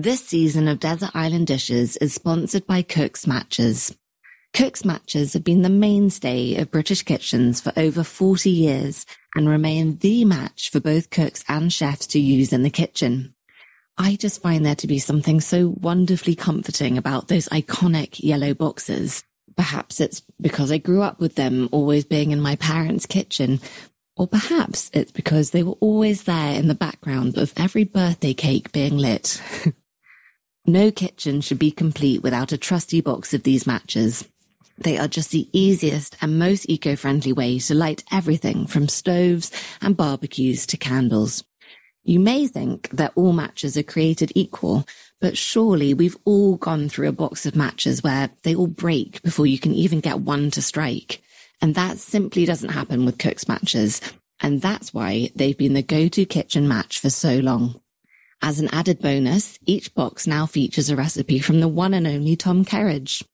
This season of Desert Island Dishes is sponsored by Cook's Matches. Cook's Matches have been the mainstay of British kitchens for over 40 years and remain the match for both cooks and chefs to use in the kitchen. I just find there to be something so wonderfully comforting about those iconic yellow boxes. Perhaps it's because I grew up with them always being in my parents' kitchen, or perhaps it's because they were always there in the background of every birthday cake being lit. No kitchen should be complete without a trusty box of these matches. They are just the easiest and most eco-friendly way to light everything from stoves and barbecues to candles. You may think that all matches are created equal, but surely we've all gone through a box of matches where they all break before you can even get one to strike. And that simply doesn't happen with Cook's matches. And that's why they've been the go-to kitchen match for so long. As an added bonus, each box now features a recipe from the one and only Tom Kerridge.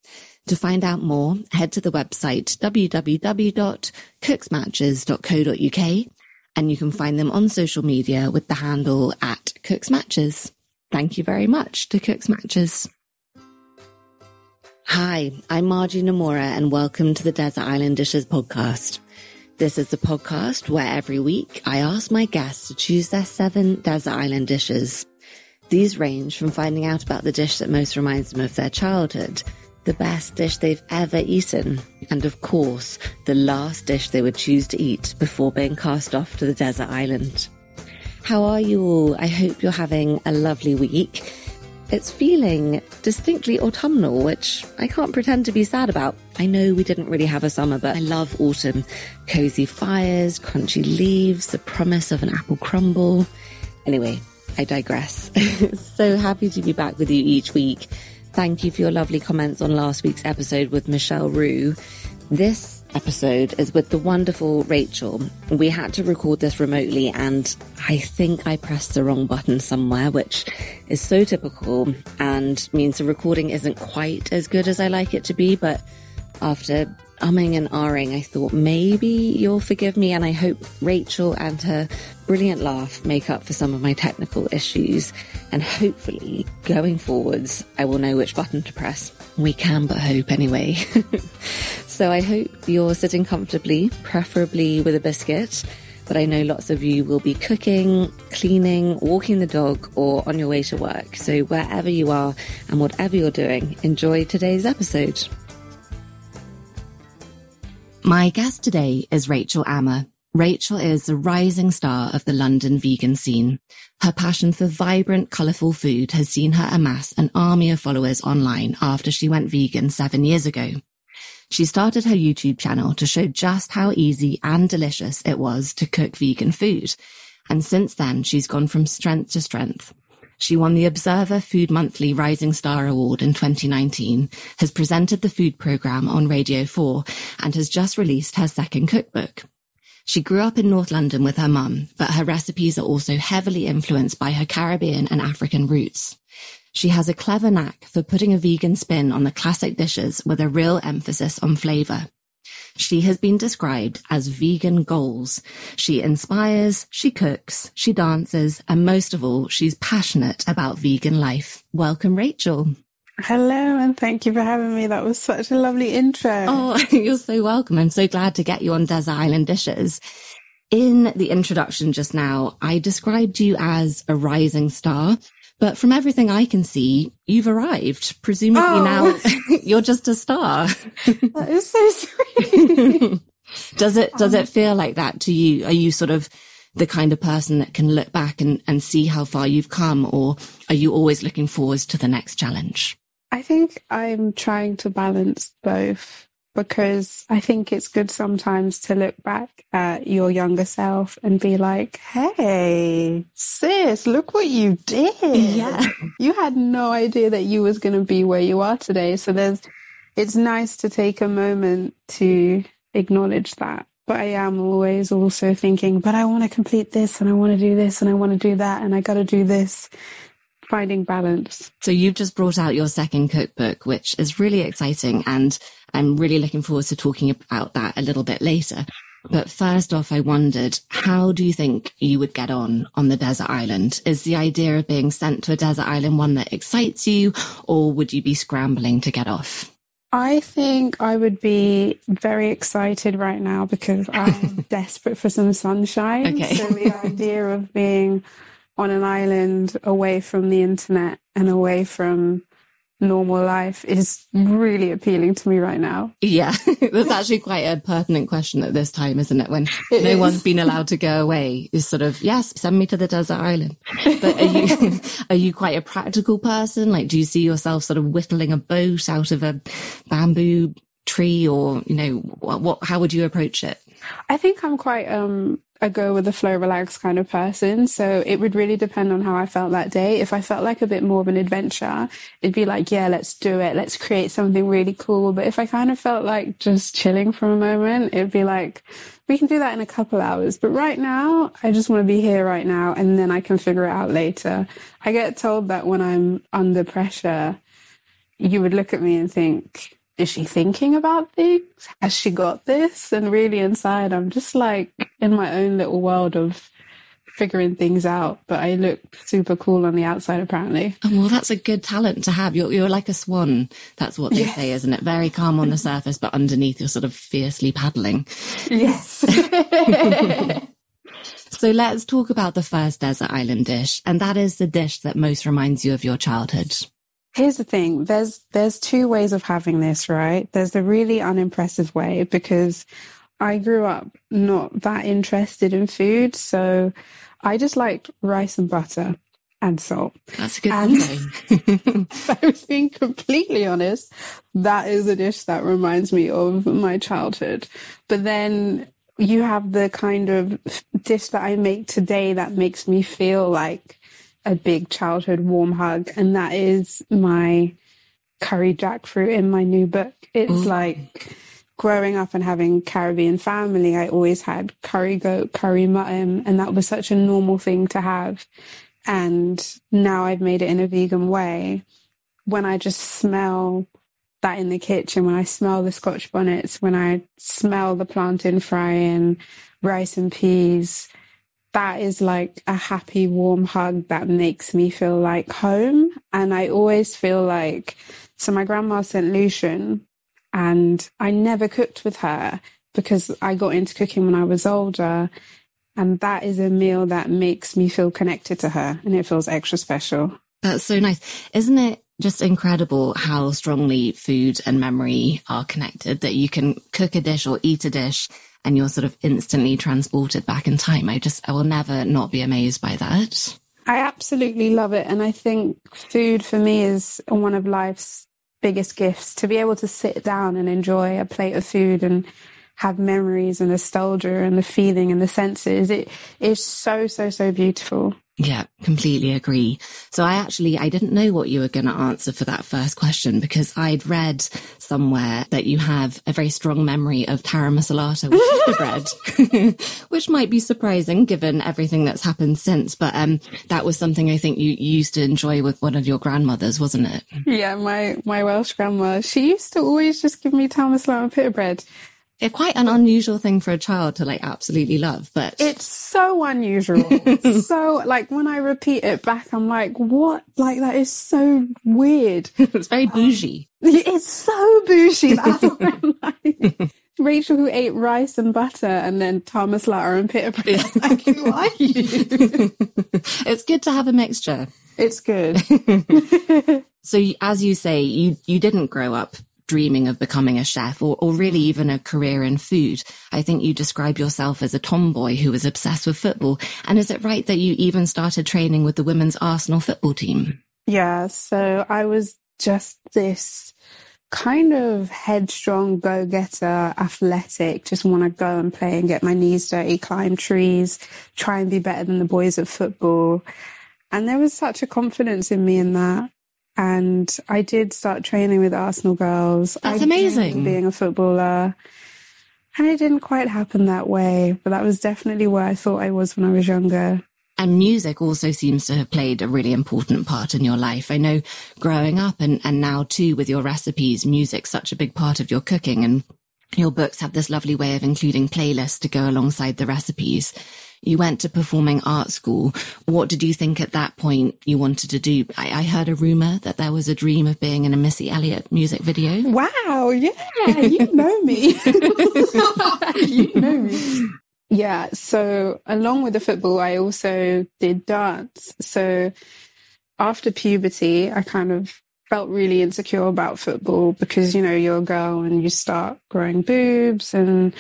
To find out more, head to the website www.cooksmatches.co.uk and you can find them on social media with the handle at cooksmatches. Thank you very much to Cooks Matches. Hi, I'm Margie Nomura and welcome to the Desert Island Dishes podcast. This is the podcast where every week I ask my guests to choose their seven desert island dishes. These range from finding out about the dish that most reminds them of their childhood, the best dish they've ever eaten, and of course, the last dish they would choose to eat before being cast off to the desert island. How are you all? I hope you're having a lovely week. It's feeling distinctly autumnal, which I can't pretend to be sad about. I know we didn't really have a summer, but I love autumn. Cozy fires, crunchy leaves, the promise of an apple crumble. Anyway, I digress. so happy to be back with you each week. Thank you for your lovely comments on last week's episode with Michel Roux. This episode is with the wonderful Rachel. We had to record this remotely and I think I pressed the wrong button somewhere, which is so typical and means the recording isn't quite as good as I like it to be. But after umming and ahhing, I thought maybe you'll forgive me and I hope Rachel and her brilliant laugh make up for some of my technical issues. And hopefully going forwards, I will know which button to press. We can but hope anyway. so I hope you're sitting comfortably, preferably with a biscuit. But I know lots of you will be cooking, cleaning, walking the dog, or on your way to work. So wherever you are and whatever you're doing, enjoy today's episode. My guest today is Rachel Ama. Rachel is a rising star of the London vegan scene. Her passion for vibrant, colourful food has seen her amass an army of followers online after she went vegan seven years ago. She started her YouTube channel to show just how easy and delicious it was to cook vegan food. And since then, she's gone from strength to strength. She won the Observer Food Monthly Rising Star Award in 2019, has presented the food program on Radio 4, and has just released her second cookbook. She grew up in North London with her mum, but her recipes are also heavily influenced by her Caribbean and African roots. She has a clever knack for putting a vegan spin on the classic dishes with a real emphasis on flavour. She has been described as vegan goals. She inspires, she cooks, she dances, and most of all, she's passionate about vegan life. Welcome, Rachel. Hello, and thank you for having me. That was such a lovely intro. Oh, you're so welcome. I'm so glad to get you on Desert Island Dishes. In the introduction just now, I described you as a rising star. But from everything I can see, you've arrived. Presumably oh. now you're just a star. that is so sweet. does it, does it feel like that to you? Are you sort of the kind of person that can look back and, and see how far you've come or are you always looking forward to the next challenge? I think I'm trying to balance both because I think it's good sometimes to look back at your younger self and be like, Hey, sis, look what you did. Yeah. You had no idea that you was going to be where you are today. So there's, it's nice to take a moment to acknowledge that. But I am always also thinking, but I want to complete this and I want to do this and I want to do that and I got to do this finding balance. So you've just brought out your second cookbook, which is really exciting. And I'm really looking forward to talking about that a little bit later. But first off, I wondered, how do you think you would get on on the desert island? Is the idea of being sent to a desert island one that excites you, or would you be scrambling to get off? I think I would be very excited right now because I'm desperate for some sunshine. Okay. So the idea of being on an island away from the internet and away from normal life is really appealing to me right now. Yeah, that's actually quite a pertinent question at this time, isn't it? When It no is. one's been allowed to go away, is sort of yes, send me to the desert island. But are you are you quite a practical person? Like, do you see yourself sort of whittling a boat out of a bamboo tree, or you know, what? what how would you approach it? I think I'm quite um a go with the flow, relax kind of person. So it would really depend on how I felt that day. If I felt like a bit more of an adventure, it'd be like, yeah, let's do it. Let's create something really cool. But if I kind of felt like just chilling for a moment, it'd be like, we can do that in a couple hours. But right now, I just want to be here right now and then I can figure it out later. I get told that when I'm under pressure, you would look at me and think, is she thinking about things? Has she got this? And really inside, I'm just like in my own little world of figuring things out. But I look super cool on the outside, apparently. Oh, well, that's a good talent to have. You're you're like a swan. That's what they say, isn't it? Very calm on the surface, but underneath you're sort of fiercely paddling. Yes. So let's talk about the first desert island dish, and that is the dish that most reminds you of your childhood. Here's the thing. There's there's two ways of having this, right? There's the really unimpressive way because I grew up not that interested in food, so I just liked rice and butter and salt. That's a good And- I was being completely honest, that is a dish that reminds me of my childhood. But then you have the kind of dish that I make today that makes me feel like a big childhood warm hug, and that is my curry jackfruit in my new book. It's Ooh. like growing up and having Caribbean family, I always had curry goat, curry mutton, and that was such a normal thing to have. And now I've made it in a vegan way. When I just smell that in the kitchen, when I smell the scotch bonnets, when I smell the plantain frying, rice and peas, that is like a happy, warm hug that makes me feel like home. And I always feel like, so my grandma St. Lucian, and I never cooked with her because I got into cooking when I was older. And that is a meal that makes me feel connected to her and it feels extra special. That's so nice. Isn't it just incredible how strongly food and memory are connected that you can cook a dish or eat a dish and you're sort of instantly transported back in time? I just, I will never not be amazed by that. I absolutely love it. And I think food for me is one of life's biggest gifts to be able to sit down and enjoy a plate of food and have memories and nostalgia and the feeling and the senses. It is so, so, so beautiful. Yeah, completely agree. So I actually, I didn't know what you were going to answer for that first question because I'd read somewhere that you have a very strong memory of taramasalata with bread, which might be surprising given everything that's happened since. But, um, that was something I think you you used to enjoy with one of your grandmothers, wasn't it? Yeah, my, my Welsh grandma, she used to always just give me and pita bread. It's quite an unusual thing for a child to like absolutely love, but It's so unusual. so, like, when I repeat it back, I'm like, what? Like, that is so weird. it's very um, bougie. It's so bougie. That's what I'm like. Rachel who ate rice and butter and then Thomas Latter and pita bread. Like, who are you? it's good to have a mixture. It's good. So as you say, you, you didn't grow up dreaming of becoming a chef or, or really mm. even a career in food. I think you describe yourself as a tomboy who was obsessed with football. And is it right that you even started training with the women's Arsenal football team? Yeah, so I was just this kind of headstrong go getter, athletic, just want to go and play and get my knees dirty, climb trees, try and be better than the boys at football. And there was such a confidence in me in that. And I did start training with Arsenal girls. That's I amazing. Being a footballer. And it didn't quite happen that way, but that was definitely where I thought I was when I was younger. And music also seems to have played a really important part in your life. I know growing up and, and now too with your recipes, music's such a big part of your cooking. And your books have this lovely way of including playlists to go alongside the recipes. You went to performing art school. What did you think at that point you wanted to do? I, I heard a rumor that there was a dream of being in a Missy Elliott music video. Wow. Yeah. You know me. you know me. Yeah. So along with the football, I also did dance. So after puberty, I kind of felt really insecure about football because, you know, you're a girl and you start growing boobs and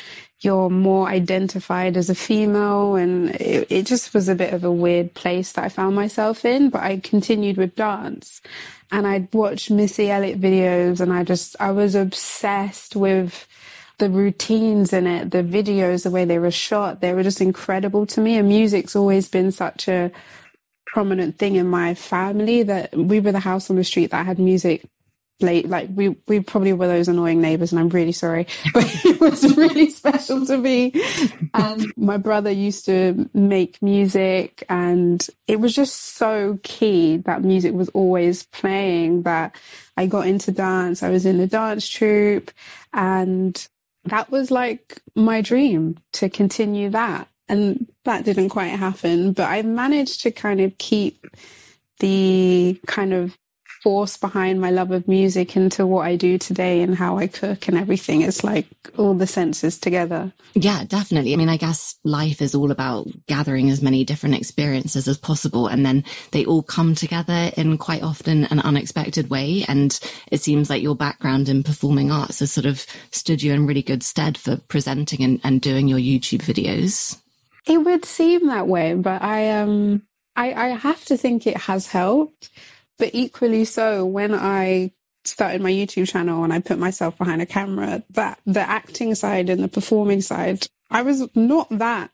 you're more identified as a female. And it, it just was a bit of a weird place that I found myself in, but I continued with dance and I'd watch Missy Elliott videos and I just, I was obsessed with the routines in it, the videos, the way they were shot. They were just incredible to me. And music's always been such a prominent thing in my family that we were the house on the street that had music late like we we probably were those annoying neighbors and i'm really sorry but it was really special to me and my brother used to make music and it was just so key that music was always playing that i got into dance i was in a dance troupe and that was like my dream to continue that and that didn't quite happen. But I've managed to kind of keep the kind of force behind my love of music into what I do today and how I cook and everything. It's like all the senses together. Yeah, definitely. I mean, I guess life is all about gathering as many different experiences as possible. And then they all come together in quite often an unexpected way. And it seems like your background in performing arts has sort of stood you in really good stead for presenting and, and doing your YouTube videos. It would seem that way, but I um I, I have to think it has helped. But equally so, when I started my YouTube channel and I put myself behind a camera, that the acting side and the performing side, I was not that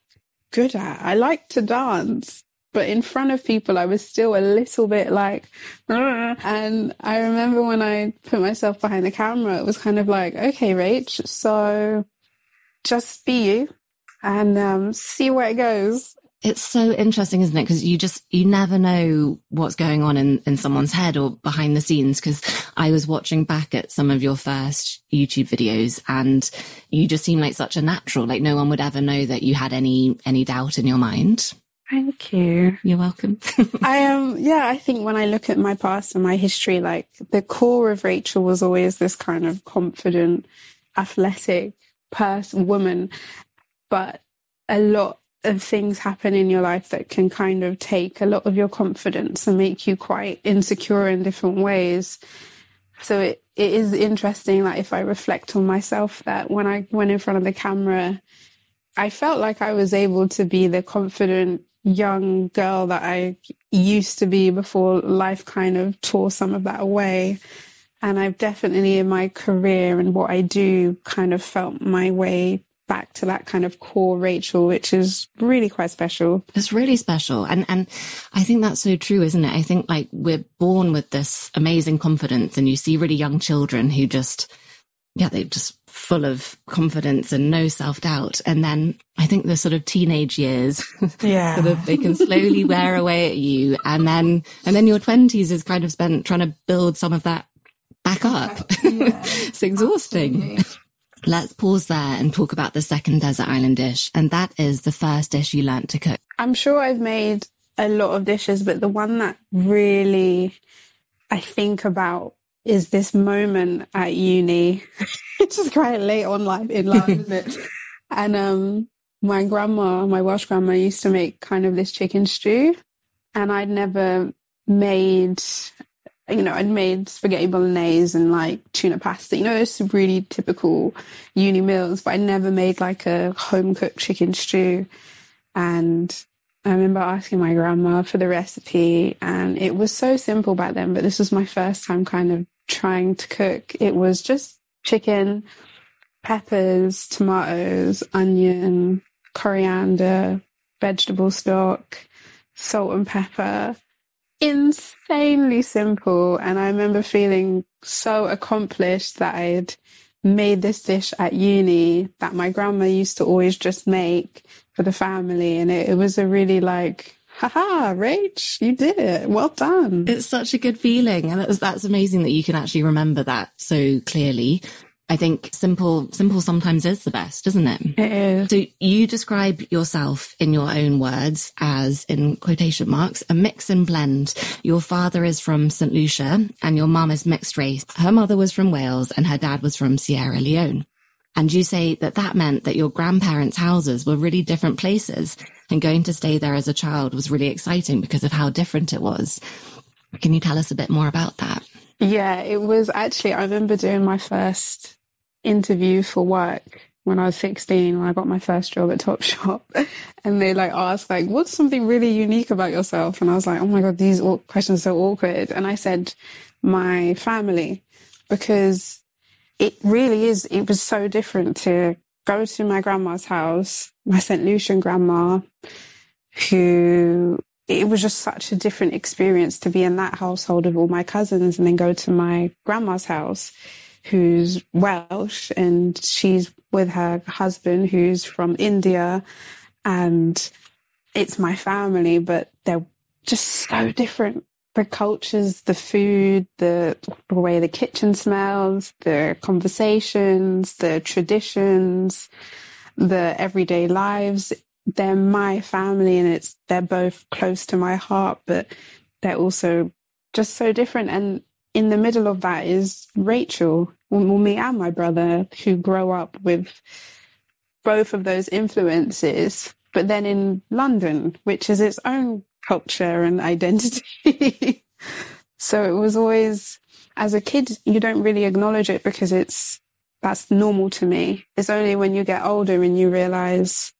good at. I liked to dance, but in front of people, I was still a little bit like, and I remember when I put myself behind the camera, it was kind of like, okay, Rach, so just be you and um, see where it goes. It's so interesting, isn't it? Because you just, you never know what's going on in, in someone's head or behind the scenes. Because I was watching back at some of your first YouTube videos and you just seem like such a natural, like no one would ever know that you had any, any doubt in your mind. Thank you. You're welcome. I am, um, yeah, I think when I look at my past and my history, like the core of Rachel was always this kind of confident, athletic person, woman but a lot of things happen in your life that can kind of take a lot of your confidence and make you quite insecure in different ways. So it, it is interesting that if I reflect on myself that when I went in front of the camera, I felt like I was able to be the confident young girl that I used to be before life kind of tore some of that away. And I've definitely in my career and what I do kind of felt my way back to that kind of core Rachel, which is really quite special. It's really special. And, and I think that's so true, isn't it? I think like we're born with this amazing confidence and you see really young children who just, yeah, they're just full of confidence and no self doubt. And then I think the sort of teenage years, yeah, sort of, they can slowly wear away at you. And then, and then your twenties is kind of spent trying to build some of that back up. Yeah, it's exhausting. Absolutely. Let's pause there and talk about the second desert island dish. And that is the first dish you learnt to cook. I'm sure I've made a lot of dishes, but the one that really I think about is this moment at uni. it's just quite late on life in life, isn't it? And um my grandma, my Welsh grandma used to make kind of this chicken stew. And I'd never made you know, I'd made spaghetti bolognese and like tuna pasta, you know, it's really typical uni meals, but I never made like a home cooked chicken stew. And I remember asking my grandma for the recipe and it was so simple back then, but this was my first time kind of trying to cook. It was just chicken, peppers, tomatoes, onion, coriander, vegetable stock, salt and pepper insanely simple. And I remember feeling so accomplished that I'd made this dish at uni that my grandma used to always just make for the family. And it, it was a really like, haha, Rach, you did it. Well done. It's such a good feeling. And that's, that's amazing that you can actually remember that so clearly. I think simple, simple sometimes is the best, isn't it? It is. So you describe yourself in your own words as, in quotation marks, a mix and blend. Your father is from St. Lucia and your mum is mixed race. Her mother was from Wales and her dad was from Sierra Leone. And you say that that meant that your grandparents' houses were really different places and going to stay there as a child was really exciting because of how different it was. Can you tell us a bit more about that? Yeah, it was actually, I remember doing my first interview for work when I was 16, when I got my first job at Topshop. And they like asked, like, what's something really unique about yourself? And I was like, oh my God, these questions are so awkward. And I said, my family, because it really is, it was so different to go to my grandma's house, my St. Lucian grandma, who it was just such a different experience to be in that household of all my cousins and then go to my grandma's house who's Welsh and she's with her husband who's from India and it's my family, but they're just so different. The cultures, the food, the, the way the kitchen smells, the conversations, the traditions, the everyday lives. They're my family and it's, they're both close to my heart, but they're also just so different. And in the middle of that is Rachel, well, me and my brother, who grow up with both of those influences, but then in London, which is its own culture and identity. so it was always, as a kid, you don't really acknowledge it because it's, that's normal to me. It's only when you get older and you realize,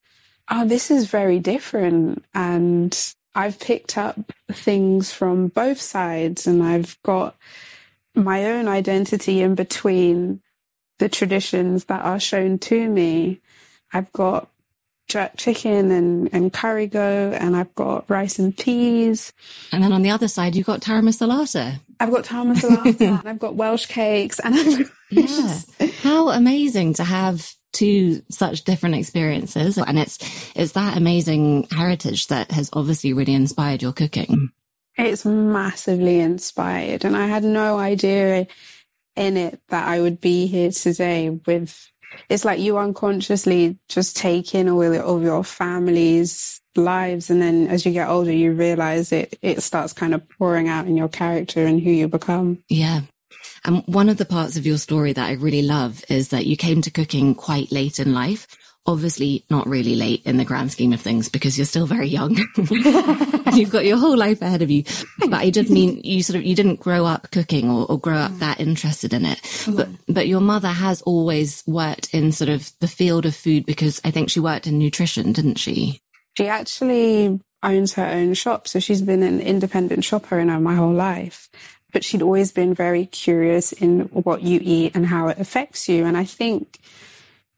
oh, this is very different. And I've picked up things from both sides and I've got my own identity in between the traditions that are shown to me. I've got jerk chicken and, and curry go, and I've got rice and peas. And then on the other side, you've got tara masala. I've got tara masala and I've got Welsh cakes and I've yeah. How amazing to have two such different experiences. And it's, it's that amazing heritage that has obviously really inspired your cooking. It's massively inspired. And I had no idea in it that I would be here today with, it's like you unconsciously just take in all of your family's lives. And then as you get older, you realize it, it starts kind of pouring out in your character and who you become. Yeah. And one of the parts of your story that I really love is that you came to cooking quite late in life. Obviously not really late in the grand scheme of things because you're still very young. You've got your whole life ahead of you. But I did mean you sort of, you didn't grow up cooking or, or grow up that interested in it. Mm-hmm. But, but your mother has always worked in sort of the field of food because I think she worked in nutrition, didn't she? She actually owns her own shop. So she's been an independent shopper in her my whole life but she'd always been very curious in what you eat and how it affects you. And I think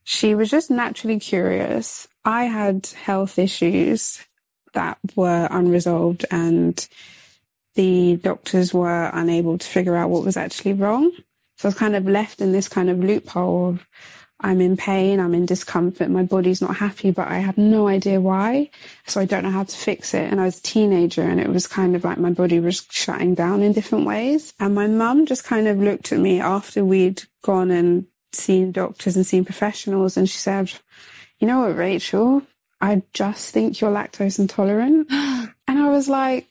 she was just naturally curious. I had health issues that were unresolved and the doctors were unable to figure out what was actually wrong. So I was kind of left in this kind of loophole of I'm in pain, I'm in discomfort, my body's not happy, but I have no idea why. So I don't know how to fix it. And I was a teenager and it was kind of like my body was shutting down in different ways. And my mum just kind of looked at me after we'd gone and seen doctors and seen professionals and she said, you know what, Rachel, I just think you're lactose intolerant. and I was like,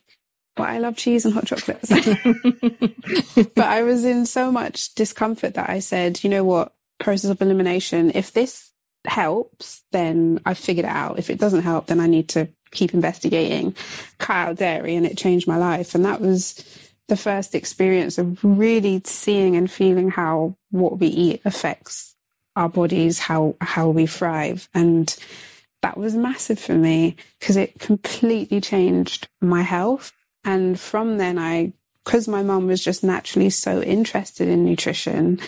but I love cheese and hot chocolates. but I was in so much discomfort that I said, you know what? Process of elimination. If this helps, then I've figured it out. If it doesn't help, then I need to keep investigating. Out dairy, and it changed my life. And that was the first experience of really seeing and feeling how what we eat affects our bodies, how how we thrive, and that was massive for me because it completely changed my health. And from then, I because my mum was just naturally so interested in nutrition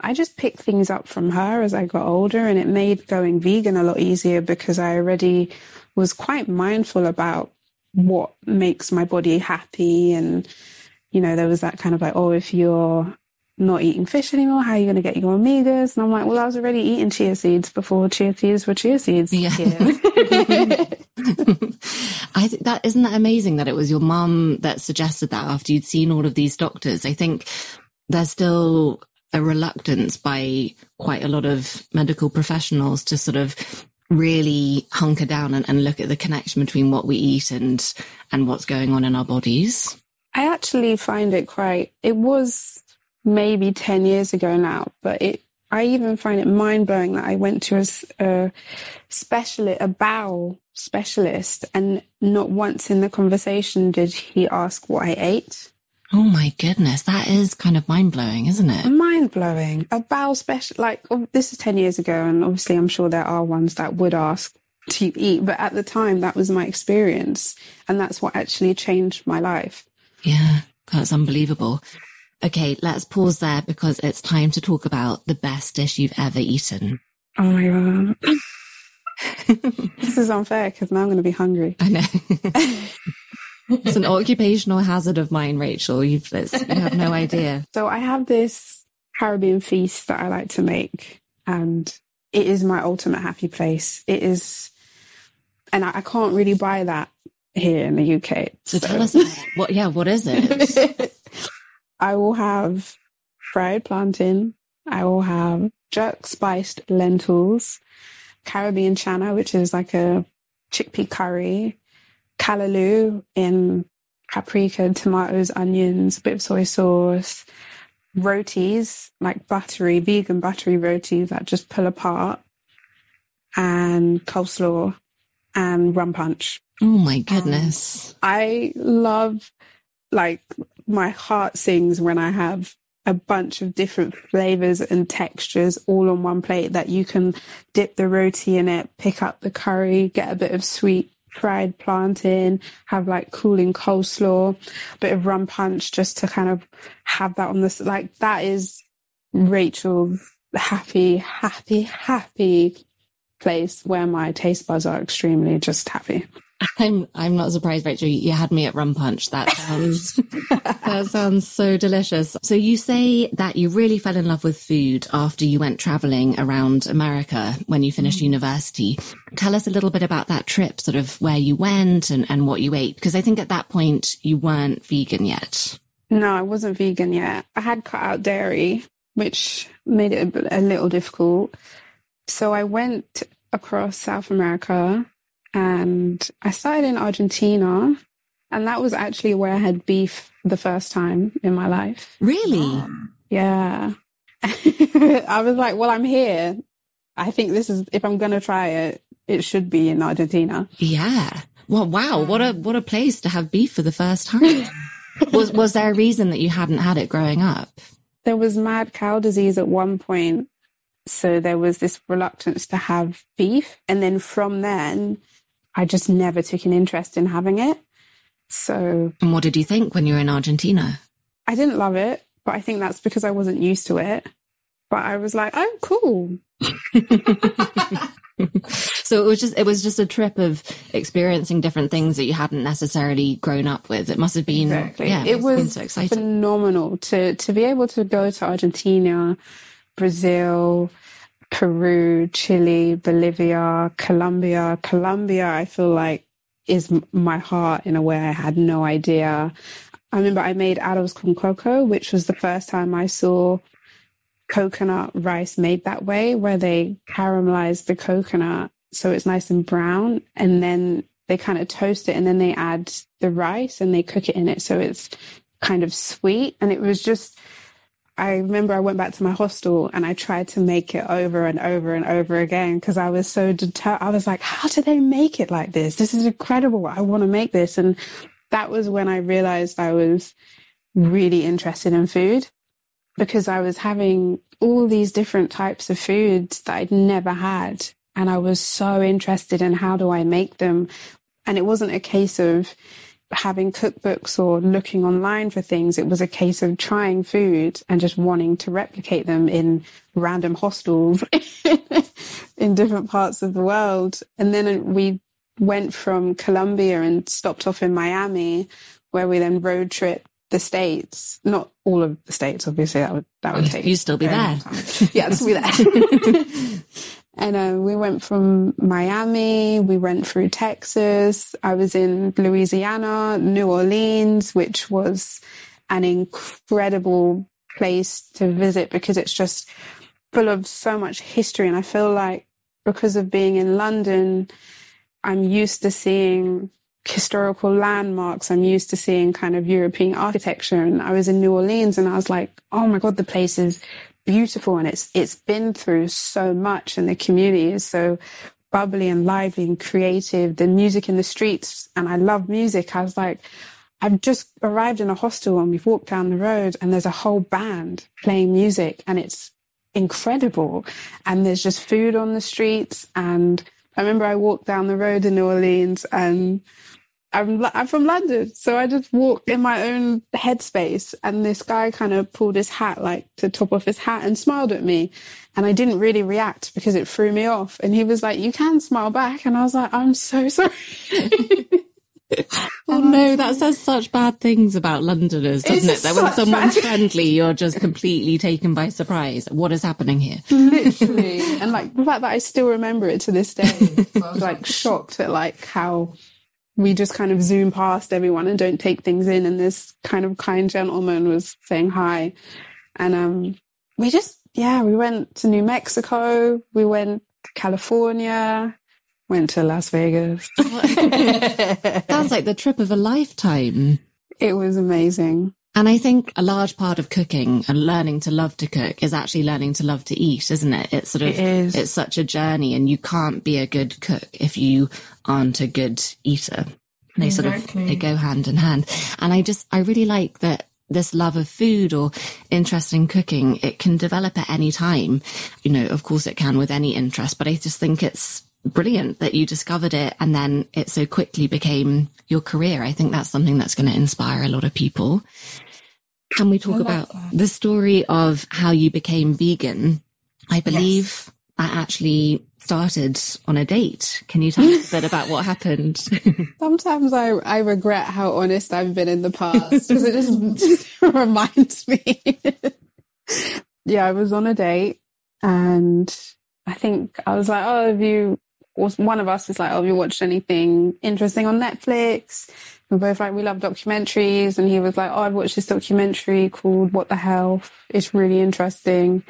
I just picked things up from her as I got older and it made going vegan a lot easier because I already was quite mindful about what makes my body happy. And, you know, there was that kind of like, oh, if you're not eating fish anymore, how are you going to get your omegas? And I'm like, well, I was already eating chia seeds before chia seeds were chia seeds. Yeah. I think that isn't that amazing that it was your mum that suggested that after you'd seen all of these doctors. I think there's still a reluctance by quite a lot of medical professionals to sort of really hunker down and, and look at the connection between what we eat and and what's going on in our bodies? I actually find it quite. It was maybe ten years ago now, but it. I even find it mind blowing that I went to a, a specialist, a bowel specialist, and not once in the conversation did he ask what I ate. Oh my goodness, that is kind of mind blowing, isn't it? Mind blowing. A bowel special, like oh, this is 10 years ago, and obviously I'm sure there are ones that would ask to eat, but at the time that was my experience, and that's what actually changed my life. Yeah, that's unbelievable. Okay, let's pause there because it's time to talk about the best dish you've ever eaten. Oh my God. this is unfair because now I'm going to be hungry. I know. it's an occupational hazard of mine, Rachel. You've, you have no idea. So I have this Caribbean feast that I like to make, and it is my ultimate happy place. It is, and I, I can't really buy that here in the UK. So, so. tell us what. Yeah, what is it? I will have fried plantain. I will have jerk spiced lentils, Caribbean chana, which is like a chickpea curry, callaloo in paprika, tomatoes, onions, a bit of soy sauce, rotis, like buttery, vegan buttery rotis that just pull apart, and coleslaw and rum punch. Oh my goodness. Um, I love, like, my heart sings when I have a bunch of different flavors and textures all on one plate that you can dip the roti in it, pick up the curry, get a bit of sweet fried plantain, have like cooling coleslaw, a bit of rum punch just to kind of have that on this. Like that is Rachel's happy, happy, happy place where my taste buds are extremely just happy. I'm I'm not surprised, Rachel. You had me at rum punch. That sounds that sounds so delicious. So you say that you really fell in love with food after you went traveling around America when you finished mm. university. Tell us a little bit about that trip, sort of where you went and, and what you ate, because I think at that point you weren't vegan yet. No, I wasn't vegan yet. I had cut out dairy, which made it a, a little difficult. So I went across South America and I started in Argentina. And that was actually where I had beef the first time in my life. Really? Yeah. I was like, well, I'm here. I think this is, if I'm going to try it, it should be in Argentina. Yeah. Well, wow. What a, what a place to have beef for the first time. was, was there a reason that you hadn't had it growing up? There was mad cow disease at one point. So there was this reluctance to have beef. And then from then, I just never took an interest in having it. So. And what did you think when you were in Argentina? I didn't love it, but I think that's because I wasn't used to it. But I was like, oh, cool. so it was just it was just a trip of experiencing different things that you hadn't necessarily grown up with. It must have been exactly. yeah, it, was so phenomenal to to be able to go to Argentina, Brazil, Peru, Chile, Bolivia, Colombia. Colombia, I feel like is my heart in a way I had no idea. I remember I made arroz con coco, which was the first time I saw coconut rice made that way, where they caramelize the coconut so it's nice and brown, and then they kind of toast it, and then they add the rice and they cook it in it so it's kind of sweet. And it was just I remember I went back to my hostel and I tried to make it over and over and over again because I was so determined. I was like, how do they make it like this? This is incredible. I want to make this. And that was when I realized I was really interested in food because I was having all these different types of foods that I'd never had. And I was so interested in how do I make them? And it wasn't a case of, having cookbooks or looking online for things. It was a case of trying food and just wanting to replicate them in random hostels in different parts of the world. And then we went from Colombia and stopped off in Miami, where we then road trip the states, not all of the states, obviously that would that would take. You still be there. yeah, I'd still be there. And uh, we went from Miami, we went through Texas, I was in Louisiana, New Orleans, which was an incredible place to visit because it's just full of so much history. And I feel like because of being in London, I'm used to seeing historical landmarks. I'm used to seeing kind of European architecture. And I was in New Orleans and I was like, oh my God, the place is beautiful. And it's, it's been through so much and the community is so bubbly and lively and creative. The music in the streets. And I love music. I was like, I've just arrived in a hostel and we've walked down the road and there's a whole band playing music and it's incredible. And there's just food on the streets. And I remember I walked down the road in New Orleans and I'm, I'm from London. So I just walked in my own headspace and this guy kind of pulled his hat, like to top off his hat and smiled at me. And I didn't really react because it threw me off. And he was like, you can smile back. And I was like, I'm so sorry. oh no, that says such bad things about Londoners, doesn't it? That when someone's bad... friendly, you're just completely taken by surprise. What is happening here? Literally. and like the fact that I still remember it to this day, I was like shocked at like how we just kind of zoom past everyone and don't take things in. And this kind of kind gentleman was saying hi. And um we just yeah, we went to New Mexico, we went to California, Went to Las Vegas. Sounds like the trip of a lifetime. It was amazing. And I think a large part of cooking and learning to love to cook is actually learning to love to eat, isn't it? It's sort of, it it's such a journey and you can't be a good cook if you aren't a good eater. They exactly. sort of, they go hand in hand. And I just, I really like that this love of food or interest in cooking, it can develop at any time. You know, of course it can with any interest, but I just think it's brilliant that you discovered it and then it so quickly became your career. I think that's something that's going to inspire a lot of people. Can we talk about the story of how you became vegan? I believe yes. that actually started on a date. Can you tell us a bit about what happened? Sometimes I, I regret how honest I've been in the past because it just, just reminds me. yeah, I was on a date and I think I was like, oh, have you one of us was like, "Oh, have you watched anything interesting on Netflix?" We're both like, "We love documentaries," and he was like, "Oh, I've watched this documentary called What the Health. It's really interesting.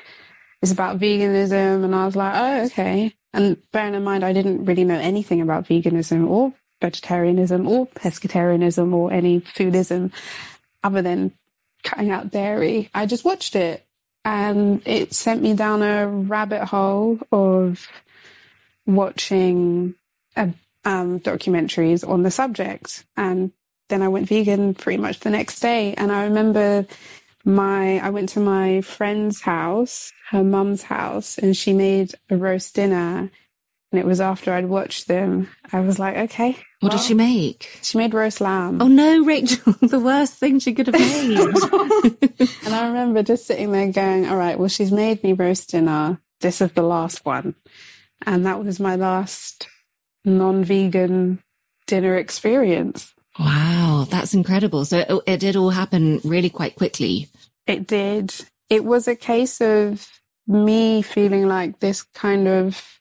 It's about veganism," and I was like, "Oh, okay." And bearing in mind, I didn't really know anything about veganism or vegetarianism or pescatarianism or any foodism other than cutting out dairy. I just watched it and it sent me down a rabbit hole of watching a, um, documentaries on the subject. And then I went vegan pretty much the next day. And I remember my, I went to my friend's house, her mum's house, and she made a roast dinner. And it was after I'd watched them. I was like, okay. What well, did she make? She made roast lamb. Oh no, Rachel, the worst thing she could have made. and I remember just sitting there going, all right, well, she's made me roast dinner. This is the last one. And that was my last non vegan dinner experience. Wow, that's incredible. So it, it, did all happen really quite quickly. It did. It was a case of me feeling like this kind of.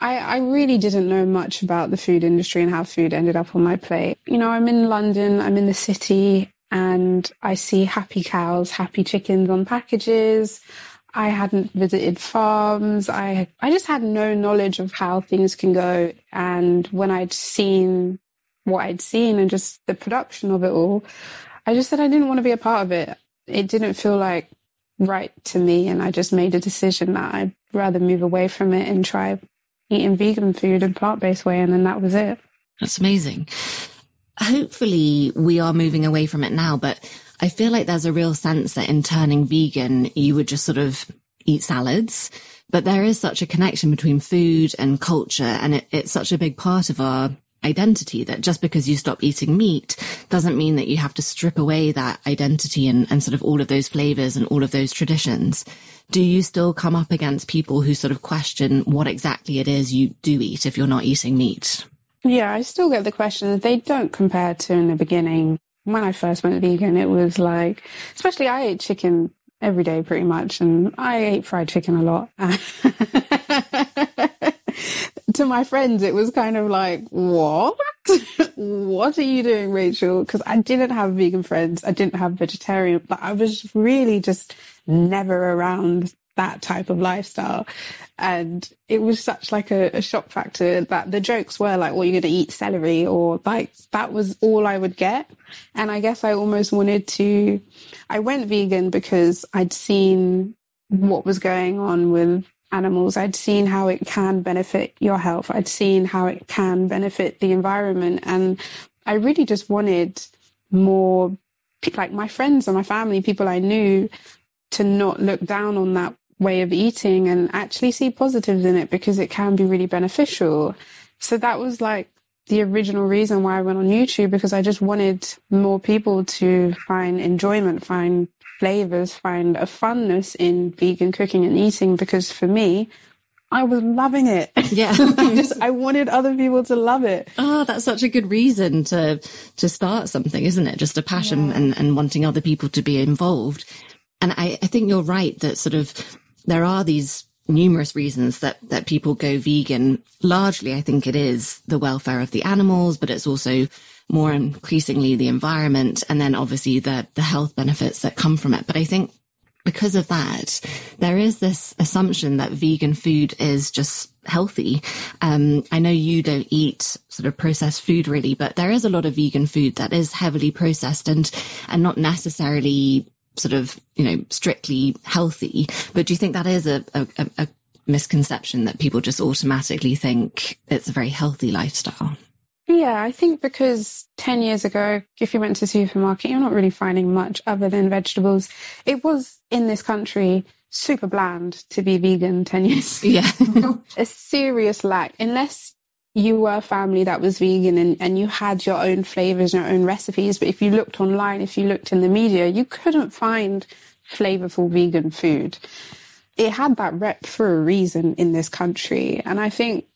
I, I really didn't know much about the food industry and how food ended up on my plate. You know, I'm in London, I'm in the city, and I see happy cows, happy chickens on packages. I hadn't visited farms. I I just had no knowledge of how things can go. And when I'd seen what I'd seen and just the production of it all, I just said I didn't want to be a part of it. It didn't feel like right to me, and I just made a decision that I'd rather move away from it and try eating vegan food and plant based way, and then that was it. That's amazing. Hopefully, we are moving away from it now, but I feel like there's a real sense that in turning vegan, you would just sort of eat salads. But there is such a connection between food and culture, and it, it's such a big part of our identity that just because you stop eating meat doesn't mean that you have to strip away that identity and, and sort of all of those flavors and all of those traditions. Do you still come up against people who sort of question what exactly it is you do eat if you're not eating meat? Yeah, I still get the question. They don't compare to in the beginning when I first went vegan, it was like, especially I ate chicken every day pretty much, and I ate fried chicken a lot. to my friends, it was kind of like, what? what are you doing, Rachel? Because I didn't have vegan friends. I didn't have vegetarian, but I was really just never around that type of lifestyle. And it was such like a, a shock factor that the jokes were like, well, you're going to eat celery or like that was all I would get. And I guess I almost wanted to, I went vegan because I'd seen what was going on with animals. I'd seen how it can benefit your health. I'd seen how it can benefit the environment. And I really just wanted more, like my friends and my family, people I knew to not look down on that way of eating and actually see positives in it because it can be really beneficial. So that was like the original reason why I went on YouTube because I just wanted more people to find enjoyment, find flavors, find a funness in vegan cooking and eating because for me, I was loving it. Yeah. I just I wanted other people to love it. Oh, that's such a good reason to to start something, isn't it? Just a passion yeah. and, and wanting other people to be involved. And I, I think you're right that sort of there are these numerous reasons that, that people go vegan. Largely, I think it is the welfare of the animals, but it's also more increasingly the environment and then obviously the, the health benefits that come from it. But I think because of that, there is this assumption that vegan food is just healthy. Um, I know you don't eat sort of processed food really, but there is a lot of vegan food that is heavily processed and, and not necessarily sort of, you know, strictly healthy. But do you think that is a, a, a misconception that people just automatically think it's a very healthy lifestyle? Yeah, I think because 10 years ago, if you went to supermarket, you're not really finding much other than vegetables. It was in this country super bland to be vegan 10 years. Yeah. a serious lack, unless you were a family that was vegan and, and you had your own flavors, and your own recipes. But if you looked online, if you looked in the media, you couldn't find flavorful vegan food. It had that rep for a reason in this country. And I think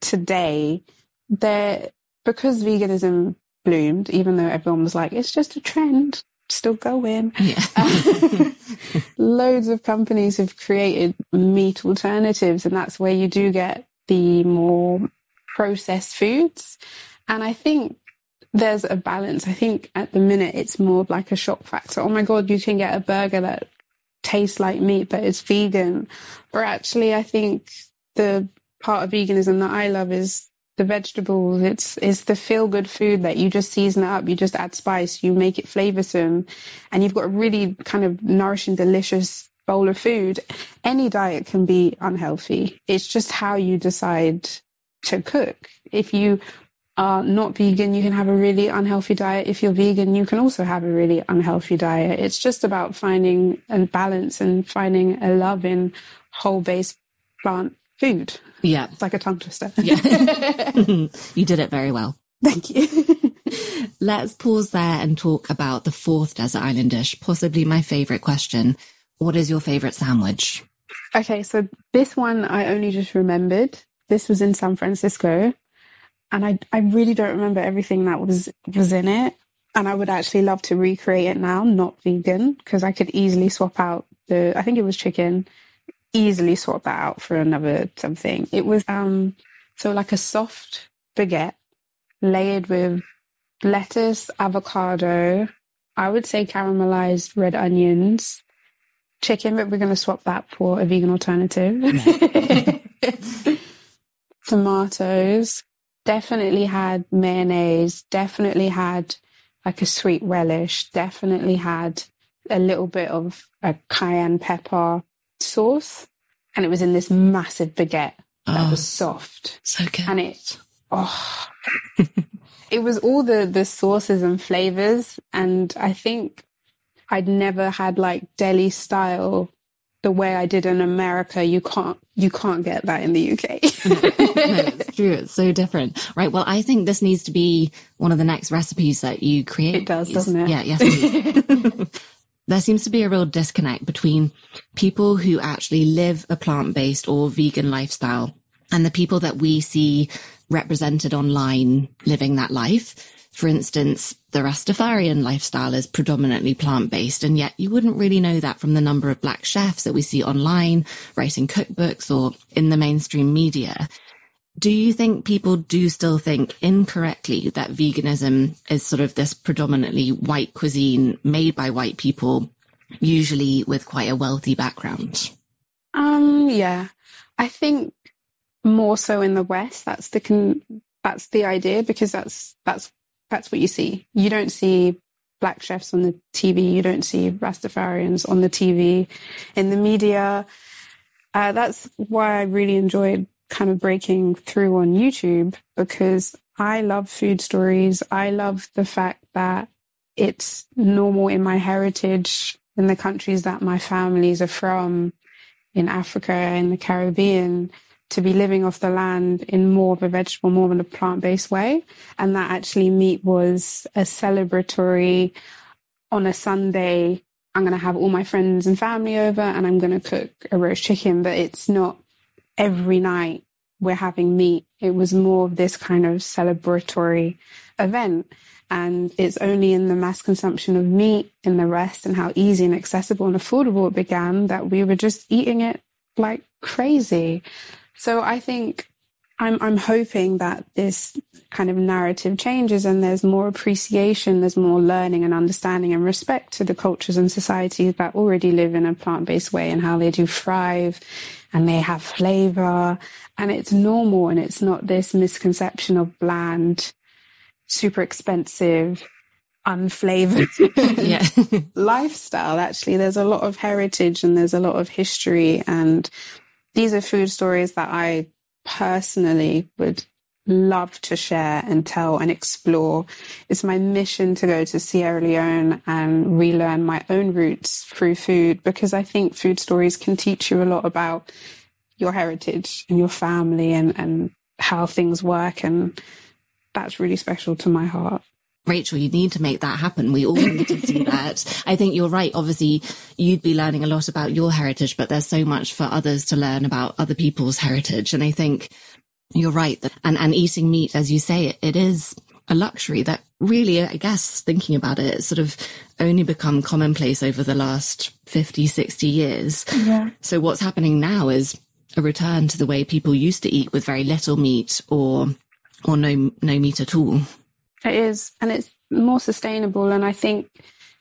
today there, because veganism bloomed, even though everyone was like, it's just a trend, still going. Yeah. loads of companies have created meat alternatives, and that's where you do get the more processed foods. And I think there's a balance. I think at the minute it's more like a shock factor. Oh my God, you can get a burger that tastes like meat, but it's vegan. Or actually, I think the part of veganism that I love is the vegetables. It's, it's the feel good food that you just season it up. You just add spice, you make it flavorsome and you've got a really kind of nourishing, delicious bowl of food. Any diet can be unhealthy. It's just how you decide to cook. If you are not vegan, you can have a really unhealthy diet. If you're vegan, you can also have a really unhealthy diet. It's just about finding a balance and finding a love in whole based plant food. Yeah. It's like a tongue twister. Yeah. you did it very well. Thank you. Let's pause there and talk about the fourth desert island dish, possibly my favorite question. What is your favorite sandwich? Okay, so this one I only just remembered. This was in San Francisco, and I I really don't remember everything that was was in it. And I would actually love to recreate it now, not vegan, because I could easily swap out the I think it was chicken, easily swap that out for another something. It was um so like a soft baguette layered with lettuce, avocado, I would say caramelized red onions, chicken, but we're going to swap that for a vegan alternative. tomatoes, definitely had mayonnaise, definitely had like a sweet relish, definitely had a little bit of a cayenne pepper sauce. And it was in this massive baguette that oh, was soft. So good. And it, oh, it was all the, the sauces and flavors. And I think I'd never had like deli style the way I did in America, you can't you can't get that in the UK. no, it's true. It's so different. Right. Well, I think this needs to be one of the next recipes that you create. It does, doesn't it? Yeah, yes. there seems to be a real disconnect between people who actually live a plant-based or vegan lifestyle and the people that we see represented online living that life. For instance, the Rastafarian lifestyle is predominantly plant-based, and yet you wouldn't really know that from the number of black chefs that we see online, writing cookbooks or in the mainstream media. Do you think people do still think incorrectly that veganism is sort of this predominantly white cuisine made by white people, usually with quite a wealthy background? Um, yeah, I think more so in the West. That's the con- that's the idea because that's that's that's what you see. You don't see black chefs on the TV. You don't see Rastafarians on the TV in the media. Uh, that's why I really enjoyed kind of breaking through on YouTube because I love food stories. I love the fact that it's normal in my heritage in the countries that my families are from, in Africa, in the Caribbean, to be living off the land in more of a vegetable, more of a plant based way. And that actually meat was a celebratory on a Sunday. I'm going to have all my friends and family over and I'm going to cook a roast chicken, but it's not every night we're having meat. It was more of this kind of celebratory event. And it's only in the mass consumption of meat in the West and how easy and accessible and affordable it began that we were just eating it like crazy. So I think I'm I'm hoping that this kind of narrative changes and there's more appreciation, there's more learning and understanding and respect to the cultures and societies that already live in a plant-based way and how they do thrive and they have flavor and it's normal and it's not this misconception of bland, super expensive, unflavored lifestyle. Actually, there's a lot of heritage and there's a lot of history and these are food stories that I personally would love to share and tell and explore. It's my mission to go to Sierra Leone and relearn my own roots through food because I think food stories can teach you a lot about your heritage and your family and, and how things work. And that's really special to my heart. Rachel, you need to make that happen. We all need to see that. I think you're right. Obviously, you'd be learning a lot about your heritage, but there's so much for others to learn about other people's heritage. And I think you're right. That, and, and eating meat, as you say, it, it is a luxury that really, I guess, thinking about it, it's sort of only become commonplace over the last 50, 60 years. Yeah. So what's happening now is a return to the way people used to eat with very little meat or, or no, no meat at all. It is, and it's more sustainable. And I think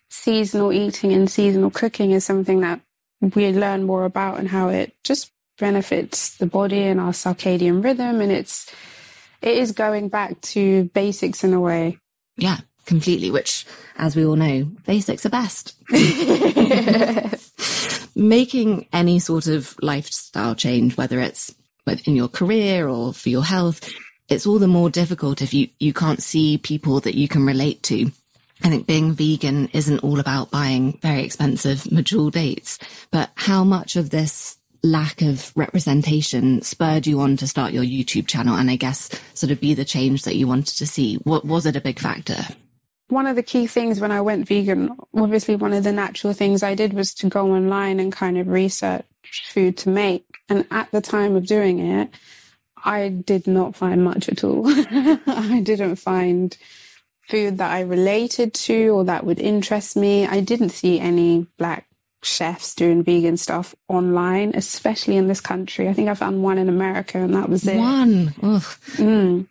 seasonal eating and seasonal cooking is something that we learn more about and how it just benefits the body and our circadian rhythm. And it's, it is going back to basics in a way. Yeah, completely. Which, as we all know, basics are best. Making any sort of lifestyle change, whether it's in your career or for your health, it's all the more difficult if you, you can't see people that you can relate to. I think being vegan isn't all about buying very expensive Medjool dates, but how much of this lack of representation spurred you on to start your YouTube channel and I guess sort of be the change that you wanted to see? What was it a big factor? One of the key things when I went vegan, obviously one of the natural things I did was to go online and kind of research food to make. And at the time of doing it, I did not find much at all. I didn't find food that I related to or that would interest me. I didn't see any black chefs doing vegan stuff online, especially in this country. I think I found one in America and that was it. One. Mm.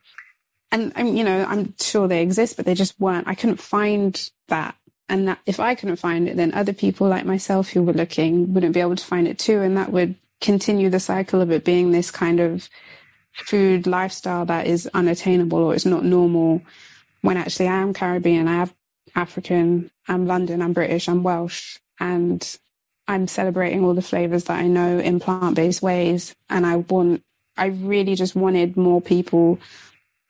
And I'm, you know, I'm sure they exist, but they just weren't. I couldn't find that. And that if I couldn't find it, then other people like myself who were looking wouldn't be able to find it too. And that would continue the cycle of it being this kind of food lifestyle that is unattainable or it's not normal when actually I am Caribbean, I have African, I'm London, I'm British, I'm Welsh, and I'm celebrating all the flavors that I know in plant-based ways. And I want, I really just wanted more people,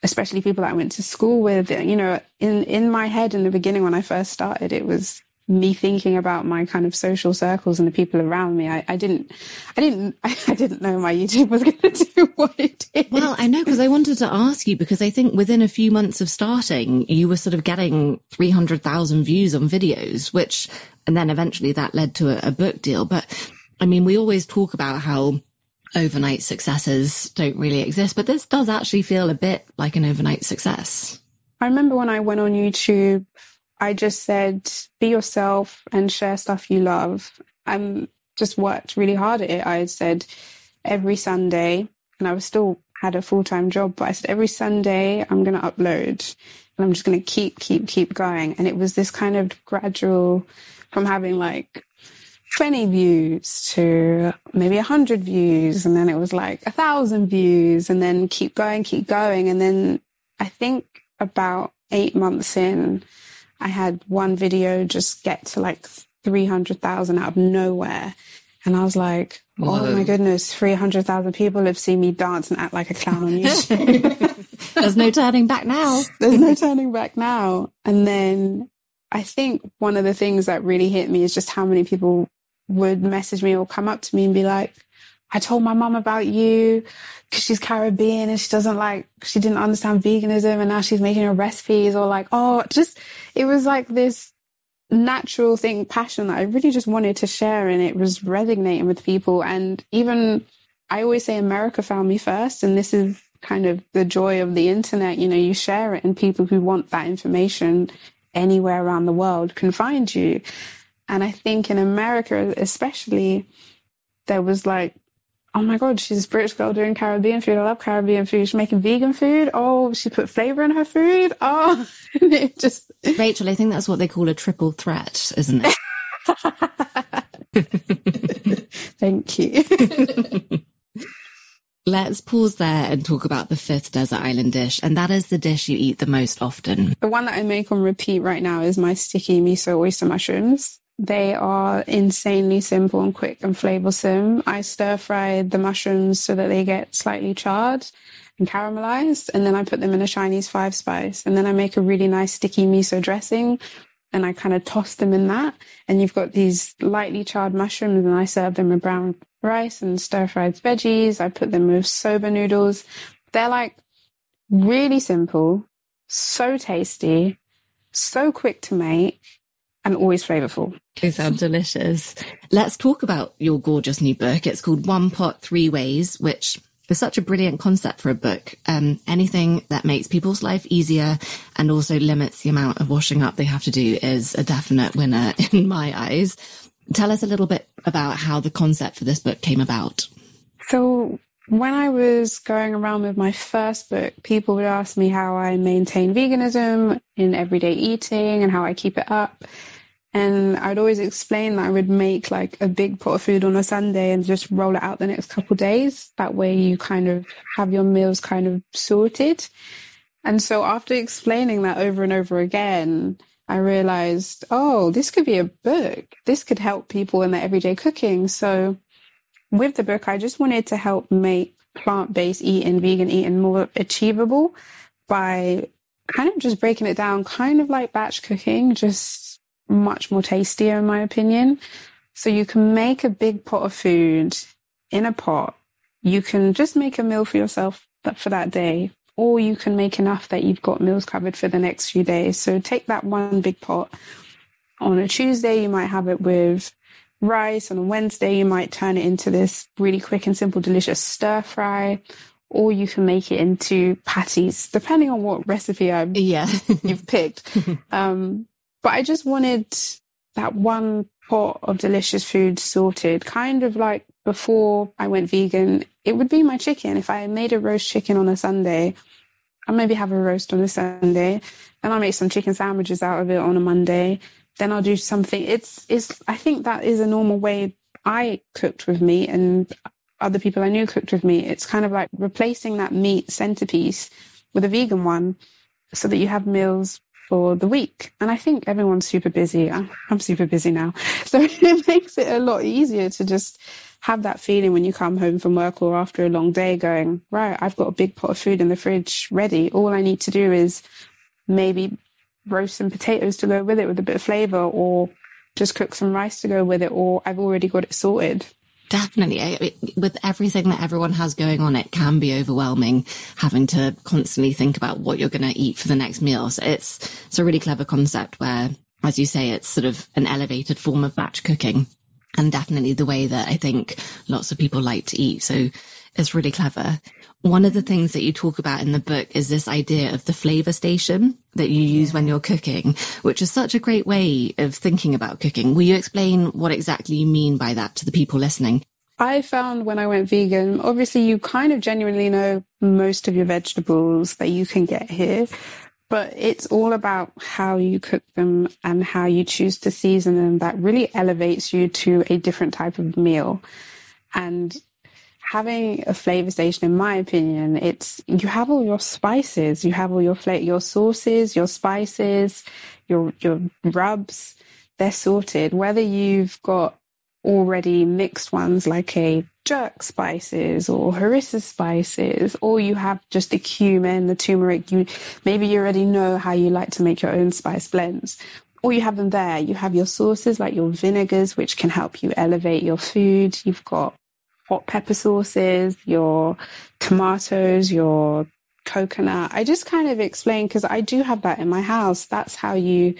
especially people that I went to school with, you know, in, in my head in the beginning when I first started, it was me thinking about my kind of social circles and the people around me. I, I didn't, I didn't, I didn't know my YouTube was going to do what it did. Well, I know because I wanted to ask you because I think within a few months of starting, you were sort of getting 300,000 views on videos, which, and then eventually that led to a, a book deal. But I mean, we always talk about how overnight successes don't really exist, but this does actually feel a bit like an overnight success. I remember when I went on YouTube I just said, be yourself and share stuff you love. And just worked really hard at it. I said every Sunday, and I was still had a full time job, but I said every Sunday I'm going to upload and I'm just going to keep, keep, keep going. And it was this kind of gradual from having like 20 views to maybe 100 views. And then it was like a thousand views and then keep going, keep going. And then I think about eight months in, I had one video just get to like 300,000 out of nowhere. And I was like, oh my goodness, 300,000 people have seen me dance and act like a clown on YouTube. There's no turning back now. There's no turning back now. And then I think one of the things that really hit me is just how many people would message me or come up to me and be like, I told my mom about you because she's Caribbean and she doesn't like, she didn't understand veganism and now she's making her recipes or like, oh, just, it was like this natural thing, passion that I really just wanted to share and it was resonating with people. And even I always say America found me first. And this is kind of the joy of the internet. You know, you share it and people who want that information anywhere around the world can find you. And I think in America, especially, there was like, oh my God, she's a British girl doing Caribbean food. I love Caribbean food. She's making vegan food. Oh, she put flavor in her food. Oh, it just. Rachel, I think that's what they call a triple threat, isn't it? Thank you. Let's pause there and talk about the fifth desert island dish, and that is the dish you eat the most often. The one that I make on repeat right now is my sticky miso oyster mushrooms. They are insanely simple and quick and flavorsome. I stir fry the mushrooms so that they get slightly charred and caramelized, and then I put them in a Chinese five spice, and then I make a really nice sticky miso dressing, and I kind of toss them in that, and you've got these lightly charred mushrooms, and I serve them with brown rice and stir fried veggies. I put them with soba noodles. They're like really simple, so tasty, so quick to make, and always flavorful. They sound delicious. Let's talk about your gorgeous new book. It's called One Pot Three Ways, which is such a brilliant concept for a book. Um, anything that makes people's life easier and also limits the amount of washing up they have to do is a definite winner in my eyes. Tell us a little bit about how the concept for this book came about. So when I was going around with my first book, people would ask me how I maintain veganism in everyday eating and how I keep it up. And I'd always explain that I would make like a big pot of food on a Sunday and just roll it out the next couple days. That way you kind of have your meals kind of sorted. And so after explaining that over and over again, I realized, oh, this could be a book. This could help people in their everyday cooking. So with the book, I just wanted to help make plant-based eating, vegan eating more achievable by kind of just breaking it down, kind of like batch cooking, just much more tastier, in my opinion. So you can make a big pot of food in a pot. You can just make a meal for yourself for that day, or you can make enough that you've got meals covered for the next few days. So take that one big pot. On a Tuesday, you might have it with rice. On a Wednesday, you might turn it into this really quick and simple, delicious stir fry. Or you can make it into patties, depending on what recipe I've, yeah. you've picked. Um, but I just wanted that one pot of delicious food sorted, kind of like before I went vegan. It would be my chicken. If I made a roast chicken on a Sunday, I'll maybe have a roast on a Sunday. Then I'll make some chicken sandwiches out of it on a Monday. Then I'll do something. It's, it's, I think that is a normal way I cooked with meat and other people I knew cooked with meat. It's kind of like replacing that meat centerpiece with a vegan one so that you have meals for the week. And I think everyone's super busy. I'm, super busy now. So it makes it a lot easier to just have that feeling when you come home from work or after a long day going, right, I've got a big pot of food in the fridge ready. All I need to do is maybe roast some potatoes to go with it with a bit of flavor or just cook some rice to go with it or I've already got it sorted. Definitely. with everything that everyone has going on, it can be overwhelming having to constantly think about what you're going to eat for the next meal. So it's, it's a really clever concept where, as you say, it's sort of an elevated form of batch cooking and definitely the way that I think lots of people like to eat. So it's really clever. One of the things that you talk about in the book is this idea of the flavor station that you use when you're cooking, which is such a great way of thinking about cooking. Will you explain what exactly you mean by that to the people listening? I found when I went vegan, obviously you kind of genuinely know most of your vegetables that you can get here, but it's all about how you cook them and how you choose to season them that really elevates you to a different type of meal. And having a flavor station, in my opinion, it's you have all your spices, you have all your flavor, your sauces, your spices, your your rubs. They're sorted. Whether you've got already mixed ones like a jerk spices or harissa spices, or you have just the cumin, the turmeric. You maybe you already know how you like to make your own spice blends. Or you have them there. You have your sauces like your vinegars, which can help you elevate your food. You've got hot pepper sauces, your tomatoes, your coconut. I just kind of explain because I do have that in my house. That's how you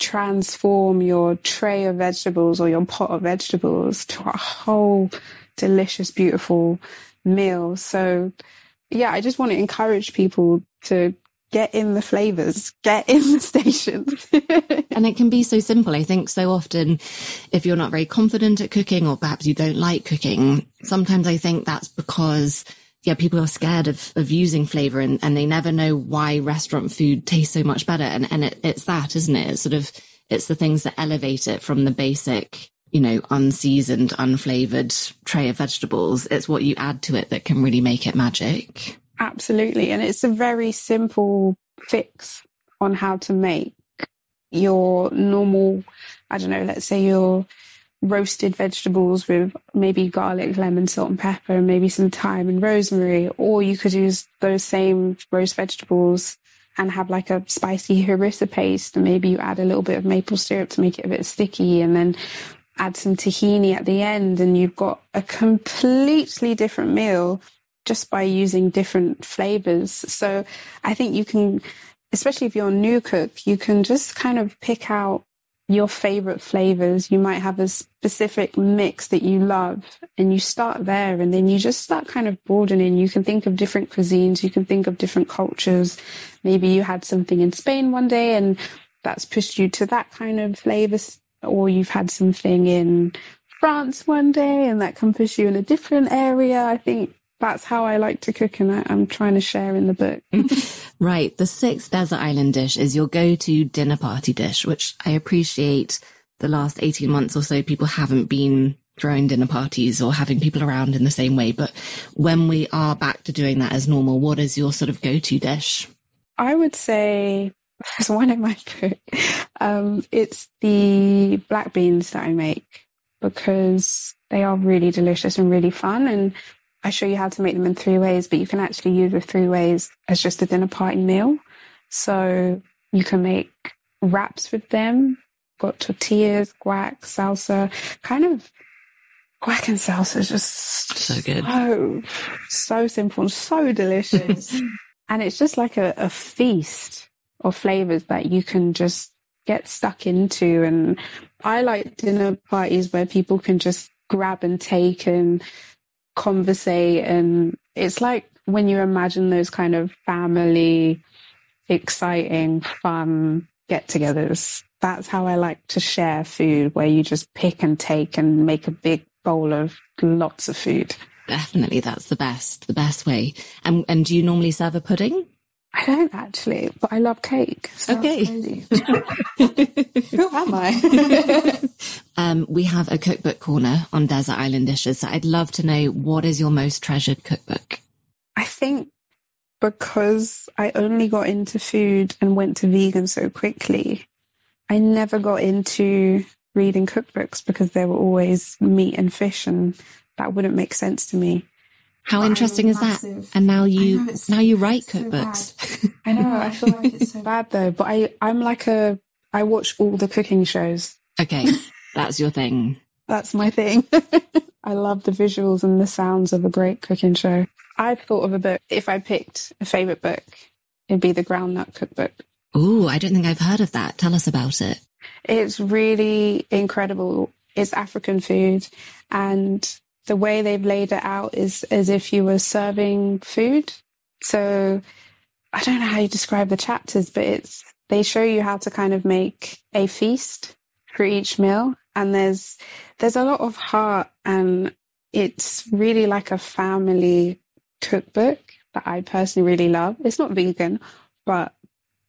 transform your tray of vegetables or your pot of vegetables to a whole delicious, beautiful meal. So yeah, I just want to encourage people to get in the flavors, get in the stations. and it can be so simple. I think so often if you're not very confident at cooking or perhaps you don't like cooking, sometimes I think that's because yeah, people are scared of, of using flavor and, and they never know why restaurant food tastes so much better. And, and it, it's that, isn't it? It's sort of, it's the things that elevate it from the basic, you know, unseasoned, unflavored tray of vegetables. It's what you add to it that can really make it magic. Absolutely. And it's a very simple fix on how to make your normal, I don't know, let's say your roasted vegetables with maybe garlic, lemon, salt and pepper, and maybe some thyme and rosemary. Or you could use those same roast vegetables and have like a spicy harissa paste. And maybe you add a little bit of maple syrup to make it a bit sticky and then add some tahini at the end. And you've got a completely different meal just by using different flavors. So I think you can, especially if you're a new cook, you can just kind of pick out your favorite flavors. You might have a specific mix that you love and you start there and then you just start kind of broadening. You can think of different cuisines. You can think of different cultures. Maybe you had something in Spain one day and that's pushed you to that kind of flavor or you've had something in France one day and that can push you in a different area. I think that's how I like to cook and I, am trying to share in the book. right. The sixth desert island dish is your go-to dinner party dish, which I appreciate the last 18 months or so people haven't been throwing dinner parties or having people around in the same way. But when we are back to doing that as normal, what is your sort of go-to dish? I would say there's one in my book. Um, it's the black beans that I make because they are really delicious and really fun. And I show you how to make them in three ways, but you can actually use the three ways as just a dinner party meal. So you can make wraps with them, got tortillas, guac, salsa, kind of guac and salsa is just so good. So, so simple and so delicious. and it's just like a, a feast of flavors that you can just get stuck into. And I like dinner parties where people can just grab and take and conversate and it's like when you imagine those kind of family exciting fun get-togethers. That's how i like to share food where you just pick and take and make a big bowl of lots of food. Definitely that's the best the best way. And and do you normally serve a pudding I don't actually, but I love cake. So okay. Who am I? um, we have a cookbook corner on Desert Island Dishes. So I'd love to know what is your most treasured cookbook? I think because I only got into food and went to vegan so quickly, I never got into reading cookbooks because there were always meat and fish and that wouldn't make sense to me. How interesting is that? And now you now you write so cookbooks. I know. I feel like it's so bad though. But I I'm like a I watch all the cooking shows. Okay, that's your thing. that's my thing. I love the visuals and the sounds of a great cooking show. I've thought of a book. If I picked a favorite book, it'd be the Groundnut Cookbook. Ooh, I don't think I've heard of that. Tell us about it. It's really incredible. It's African food and the way they've laid it out is as if you were serving food. So I don't know how you describe the chapters, but it's, they show you how to kind of make a feast for each meal. And there's, there's a lot of heart and It's really like a family cookbook that I personally really love. It's not vegan, but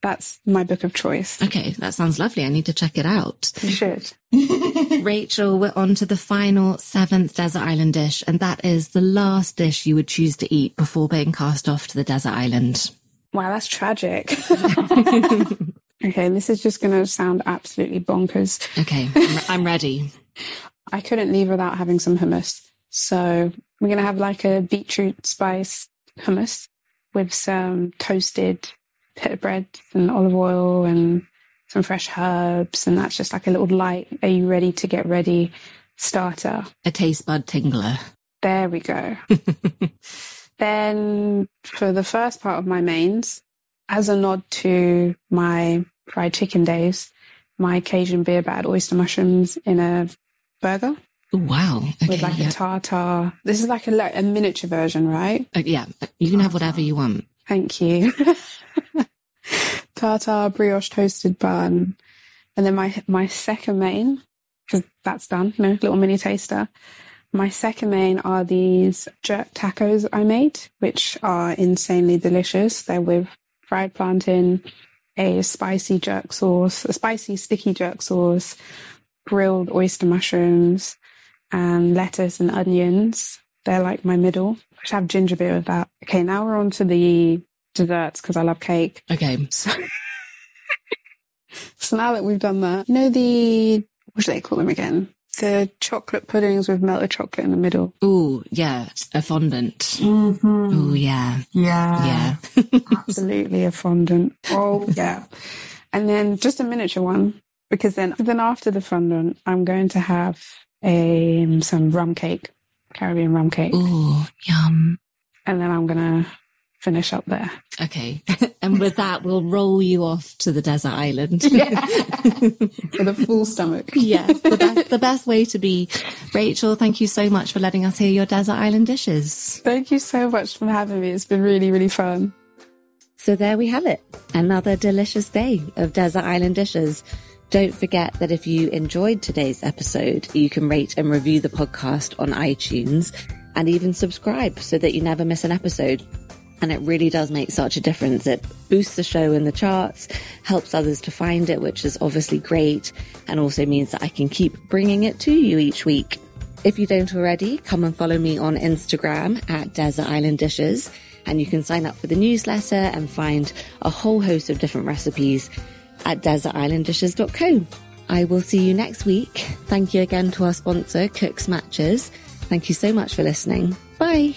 that's my book of choice. Okay, that sounds lovely. I need to check it out. You should. Rachel, we're on to the final seventh desert island dish, and that is the last dish you would choose to eat before being cast off to the desert island. Wow, that's tragic. okay, this is just going to sound absolutely bonkers. Okay, I'm, I'm ready. I couldn't leave without having some hummus. So we're going to have like a beetroot spice hummus with some toasted pita bread and olive oil and some fresh herbs. And that's just like a little light. Are you ready to get ready? Starter. A taste bud tingler. There we go. then for the first part of my mains, as a nod to my fried chicken days, my Cajun beer bad oyster mushrooms in a burger. Wow. Okay, with like yeah. a tartar. This is like a, a miniature version, right? Uh, yeah, you can have whatever you want. Thank you. tartar brioche toasted bun. And then my, my second main, because that's done, you know, little mini taster. My second main are these jerk tacos I made, which are insanely delicious. They're with fried plantain, a spicy jerk sauce, a spicy sticky jerk sauce, grilled oyster mushrooms, and lettuce and onions. They're like my middle. I should have ginger beer with that. Okay, now we're on to the desserts because I love cake. Okay. So, so now that we've done that, you know the, what do they call them again? The chocolate puddings with melted chocolate in the middle. Ooh, yeah, a fondant. Mm-hmm. Ooh, yeah, Yeah. yeah. Absolutely a fondant. Oh, yeah. And then just a miniature one because then, then after the fondant, I'm going to have a, some rum cake, Caribbean rum cake. Ooh, yum. And then I'm going to finish up there. Okay. and with that, we'll roll you off to the desert island. With a full stomach. yes, the best, the best way to be. Rachel, thank you so much for letting us hear your desert island dishes. Thank you so much for having me. It's been really, really fun. So there we have it. Another delicious day of desert island dishes. Don't forget that if you enjoyed today's episode, you can rate and review the podcast on iTunes and even subscribe so that you never miss an episode. And it really does make such a difference. It boosts the show in the charts, helps others to find it, which is obviously great, and also means that I can keep bringing it to you each week. If you don't already, come and follow me on Instagram at Desert Island Dishes, and you can sign up for the newsletter and find a whole host of different recipes at desertislanddishes.co. I will see you next week. Thank you again to our sponsor, Cooks Matches. Thank you so much for listening. Bye.